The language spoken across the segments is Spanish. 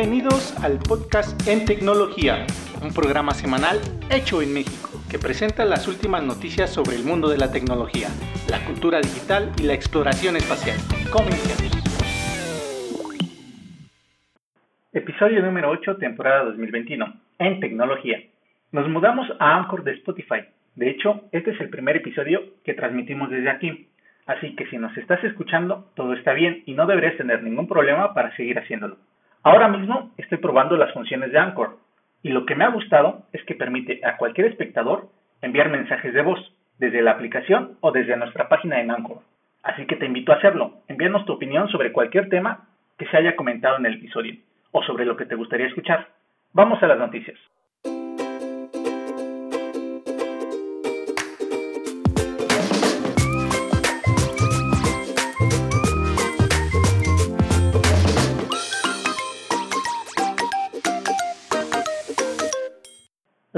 Bienvenidos al podcast En Tecnología, un programa semanal hecho en México que presenta las últimas noticias sobre el mundo de la tecnología, la cultura digital y la exploración espacial. Comencemos. Episodio número 8, temporada 2021, en tecnología. Nos mudamos a Anchor de Spotify. De hecho, este es el primer episodio que transmitimos desde aquí. Así que si nos estás escuchando, todo está bien y no deberías tener ningún problema para seguir haciéndolo. Ahora mismo estoy probando las funciones de Anchor y lo que me ha gustado es que permite a cualquier espectador enviar mensajes de voz desde la aplicación o desde nuestra página en Anchor. Así que te invito a hacerlo. Envíanos tu opinión sobre cualquier tema que se haya comentado en el episodio o sobre lo que te gustaría escuchar. Vamos a las noticias.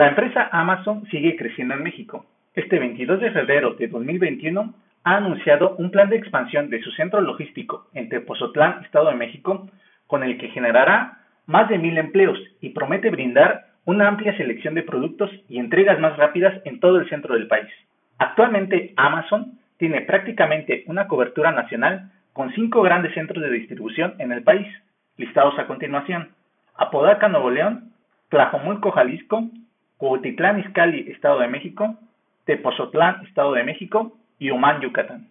La empresa Amazon sigue creciendo en México. Este 22 de febrero de 2021 ha anunciado un plan de expansión de su centro logístico en Tepozotlán, Estado de México, con el que generará más de mil empleos y promete brindar una amplia selección de productos y entregas más rápidas en todo el centro del país. Actualmente Amazon tiene prácticamente una cobertura nacional con cinco grandes centros de distribución en el país, listados a continuación. Apodaca, Nuevo León, Tlajomulco, Jalisco, Cuautitlán Izcalli, Estado de México, Tepozotlán, Estado de México y Humán, Yucatán.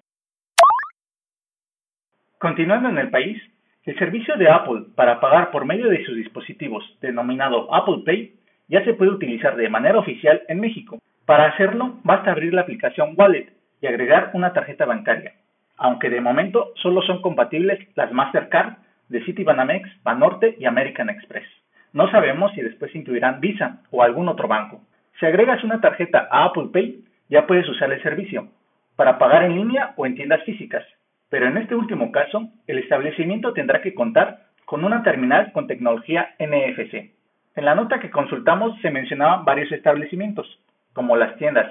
Continuando en el país, el servicio de Apple para pagar por medio de sus dispositivos, denominado Apple Pay, ya se puede utilizar de manera oficial en México. Para hacerlo, basta abrir la aplicación Wallet y agregar una tarjeta bancaria, aunque de momento solo son compatibles las Mastercard de Citibanamex, Banorte y American Express. No sabemos si después incluirán Visa o algún otro banco. Si agregas una tarjeta a Apple Pay, ya puedes usar el servicio para pagar en línea o en tiendas físicas. Pero en este último caso, el establecimiento tendrá que contar con una terminal con tecnología NFC. En la nota que consultamos se mencionaban varios establecimientos, como las tiendas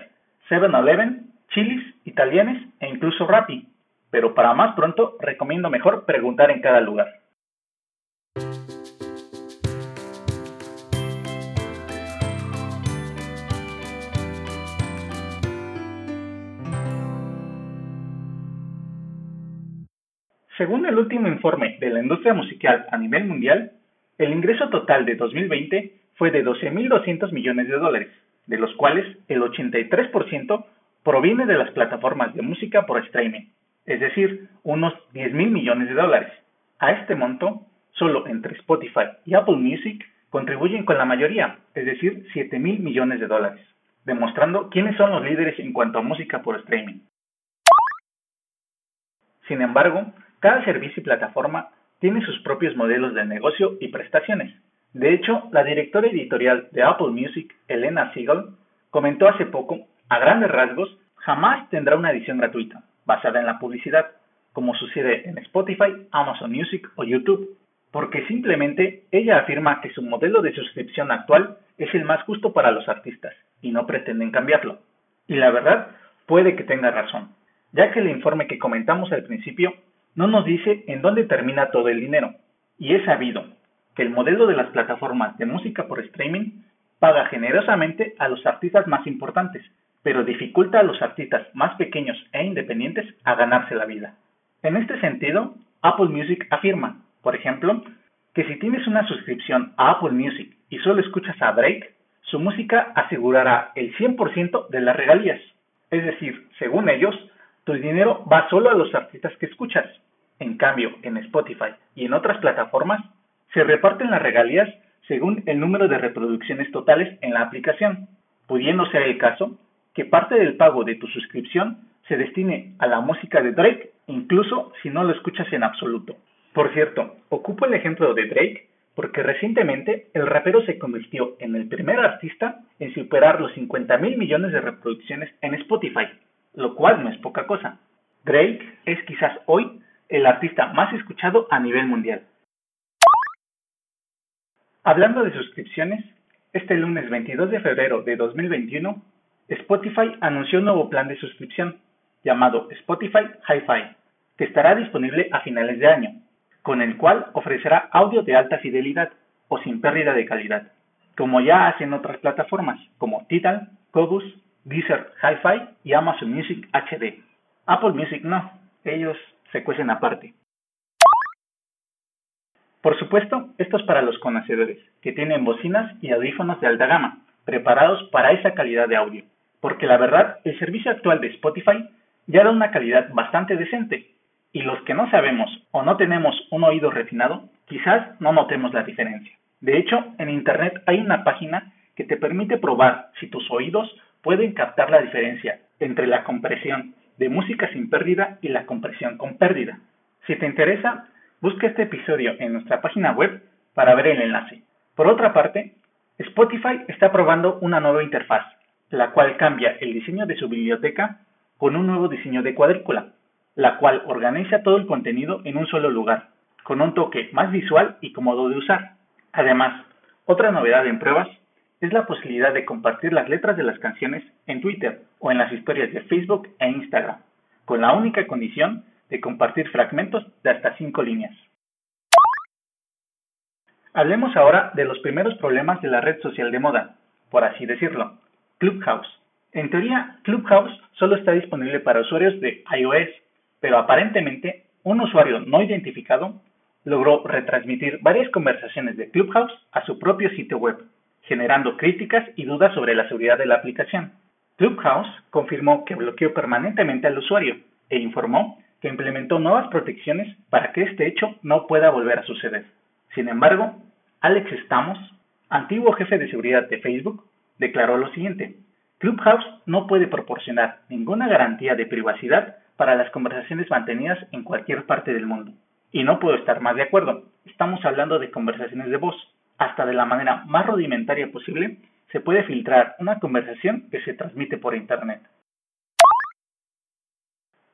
7-Eleven, Chili's, Italianes e incluso Rappi. Pero para más pronto recomiendo mejor preguntar en cada lugar. Según el último informe de la industria musical a nivel mundial, el ingreso total de 2020 fue de 12.200 millones de dólares, de los cuales el 83% proviene de las plataformas de música por streaming, es decir, unos 10.000 millones de dólares. A este monto, solo entre Spotify y Apple Music contribuyen con la mayoría, es decir, 7.000 millones de dólares, demostrando quiénes son los líderes en cuanto a música por streaming. Sin embargo, cada servicio y plataforma tiene sus propios modelos de negocio y prestaciones. De hecho, la directora editorial de Apple Music, Elena Siegel, comentó hace poco, a grandes rasgos, jamás tendrá una edición gratuita, basada en la publicidad, como sucede en Spotify, Amazon Music o YouTube, porque simplemente ella afirma que su modelo de suscripción actual es el más justo para los artistas y no pretenden cambiarlo. Y la verdad, puede que tenga razón, ya que el informe que comentamos al principio no nos dice en dónde termina todo el dinero, y es sabido que el modelo de las plataformas de música por streaming paga generosamente a los artistas más importantes, pero dificulta a los artistas más pequeños e independientes a ganarse la vida. En este sentido, Apple Music afirma, por ejemplo, que si tienes una suscripción a Apple Music y solo escuchas a Drake, su música asegurará el 100% de las regalías. Es decir, según ellos, tu dinero va solo a los artistas que escuchas. En cambio, en Spotify y en otras plataformas, se reparten las regalías según el número de reproducciones totales en la aplicación, pudiendo ser el caso que parte del pago de tu suscripción se destine a la música de Drake, incluso si no lo escuchas en absoluto. Por cierto, ocupo el ejemplo de Drake porque recientemente el rapero se convirtió en el primer artista en superar los 50 mil millones de reproducciones en Spotify, lo cual no es poca cosa. Drake es quizás hoy el artista más escuchado a nivel mundial. Hablando de suscripciones, este lunes 22 de febrero de 2021, Spotify anunció un nuevo plan de suscripción llamado Spotify Hi-Fi, que estará disponible a finales de año, con el cual ofrecerá audio de alta fidelidad, o sin pérdida de calidad, como ya hacen otras plataformas como Tidal, Cobus, Deezer Hi-Fi y Amazon Music HD. Apple Music no, ellos se cuecen aparte. Por supuesto, esto es para los conocedores, que tienen bocinas y audífonos de alta gama, preparados para esa calidad de audio, porque la verdad, el servicio actual de Spotify ya da una calidad bastante decente, y los que no sabemos o no tenemos un oído refinado, quizás no notemos la diferencia. De hecho, en Internet hay una página que te permite probar si tus oídos pueden captar la diferencia entre la compresión de música sin pérdida y la compresión con pérdida. Si te interesa, busca este episodio en nuestra página web para ver el enlace. Por otra parte, Spotify está probando una nueva interfaz, la cual cambia el diseño de su biblioteca con un nuevo diseño de cuadrícula, la cual organiza todo el contenido en un solo lugar, con un toque más visual y cómodo de usar. Además, otra novedad en pruebas es la posibilidad de compartir las letras de las canciones en Twitter o en las historias de Facebook e Instagram, con la única condición de compartir fragmentos de hasta cinco líneas. Hablemos ahora de los primeros problemas de la red social de moda, por así decirlo, Clubhouse. En teoría, Clubhouse solo está disponible para usuarios de iOS, pero aparentemente un usuario no identificado logró retransmitir varias conversaciones de Clubhouse a su propio sitio web, generando críticas y dudas sobre la seguridad de la aplicación. Clubhouse confirmó que bloqueó permanentemente al usuario e informó que implementó nuevas protecciones para que este hecho no pueda volver a suceder. Sin embargo, Alex Stamos, antiguo jefe de seguridad de Facebook, declaró lo siguiente. Clubhouse no puede proporcionar ninguna garantía de privacidad para las conversaciones mantenidas en cualquier parte del mundo. Y no puedo estar más de acuerdo. Estamos hablando de conversaciones de voz. Hasta de la manera más rudimentaria posible, se puede filtrar una conversación que se transmite por Internet.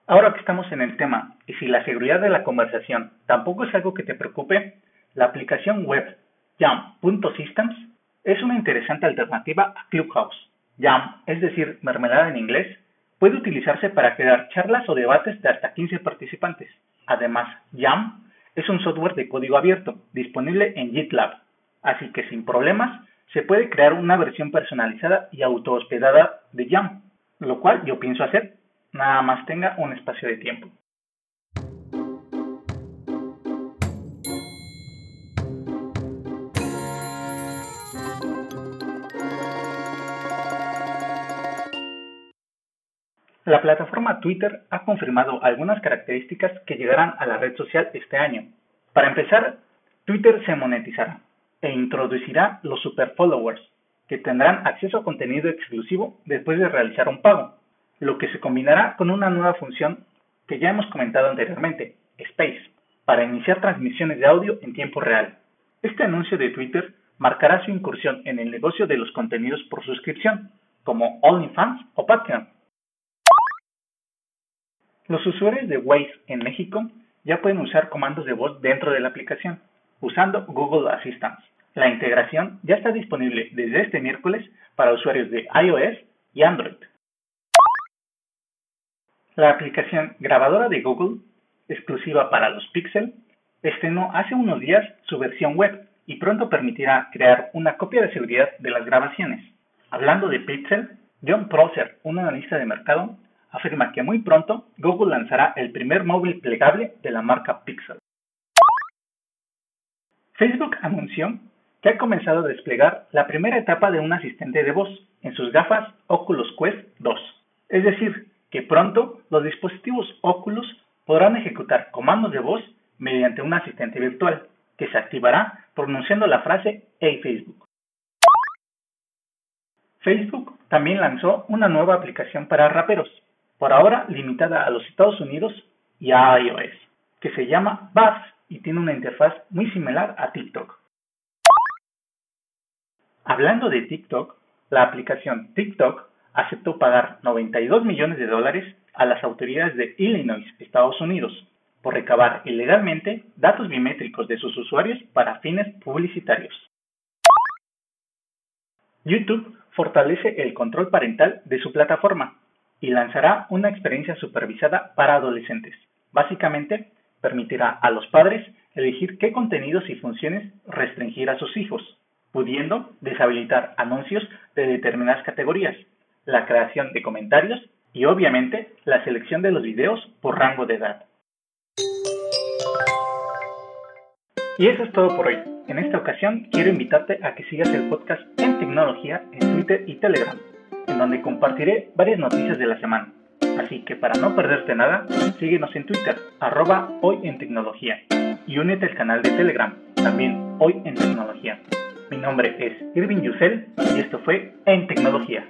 Ahora que estamos en el tema, y si la seguridad de la conversación tampoco es algo que te preocupe, la aplicación web Jam.systems es una interesante alternativa a Clubhouse. Jam, es decir, mermelada en inglés, puede utilizarse para crear charlas o debates de hasta 15 participantes. Además, Jam es un software de código abierto, disponible en GitLab, así que sin problemas se puede crear una versión personalizada y auto-hospedada de Jam, lo cual yo pienso hacer, nada más tenga un espacio de tiempo. La plataforma Twitter ha confirmado algunas características que llegarán a la red social este año. Para empezar, Twitter se monetizará e introducirá los super followers, que tendrán acceso a contenido exclusivo después de realizar un pago, lo que se combinará con una nueva función que ya hemos comentado anteriormente, Space, para iniciar transmisiones de audio en tiempo real. Este anuncio de Twitter marcará su incursión en el negocio de los contenidos por suscripción, como OnlyFans o Patreon, los usuarios de Waze en México ya pueden usar comandos de voz dentro de la aplicación, usando Google Assistant. La integración ya está disponible desde este miércoles para usuarios de iOS y Android. La aplicación grabadora de Google, exclusiva para los Pixel, estrenó hace unos días su versión web y pronto permitirá crear una copia de seguridad de las grabaciones. Hablando de Pixel, John Prosser, un analista de mercado, afirma que muy pronto Google lanzará el primer móvil plegable de la marca Pixel. Facebook anunció que ha comenzado a desplegar la primera etapa de un asistente de voz en sus gafas Oculus Quest 2. Es decir, que pronto los dispositivos Oculus podrán ejecutar comandos de voz mediante un asistente virtual que se activará pronunciando la frase Hey Facebook. Facebook también lanzó una nueva aplicación para raperos por ahora limitada a los Estados Unidos y a iOS, que se llama Buzz y tiene una interfaz muy similar a TikTok. Hablando de TikTok, la aplicación TikTok aceptó pagar 92 millones de dólares a las autoridades de Illinois, Estados Unidos, por recabar ilegalmente datos biométricos de sus usuarios para fines publicitarios. YouTube fortalece el control parental de su plataforma y lanzará una experiencia supervisada para adolescentes. Básicamente, permitirá a los padres elegir qué contenidos y funciones restringir a sus hijos, pudiendo deshabilitar anuncios de determinadas categorías, la creación de comentarios y obviamente la selección de los videos por rango de edad. Y eso es todo por hoy. En esta ocasión quiero invitarte a que sigas el podcast en tecnología en Twitter y Telegram, en donde compartiré varias noticias de la semana. Así que para no perderte nada, síguenos en Twitter, arroba hoy en tecnología, y únete al canal de Telegram, también hoy en tecnología. Mi nombre es Irving Yusel y esto fue En Tecnología.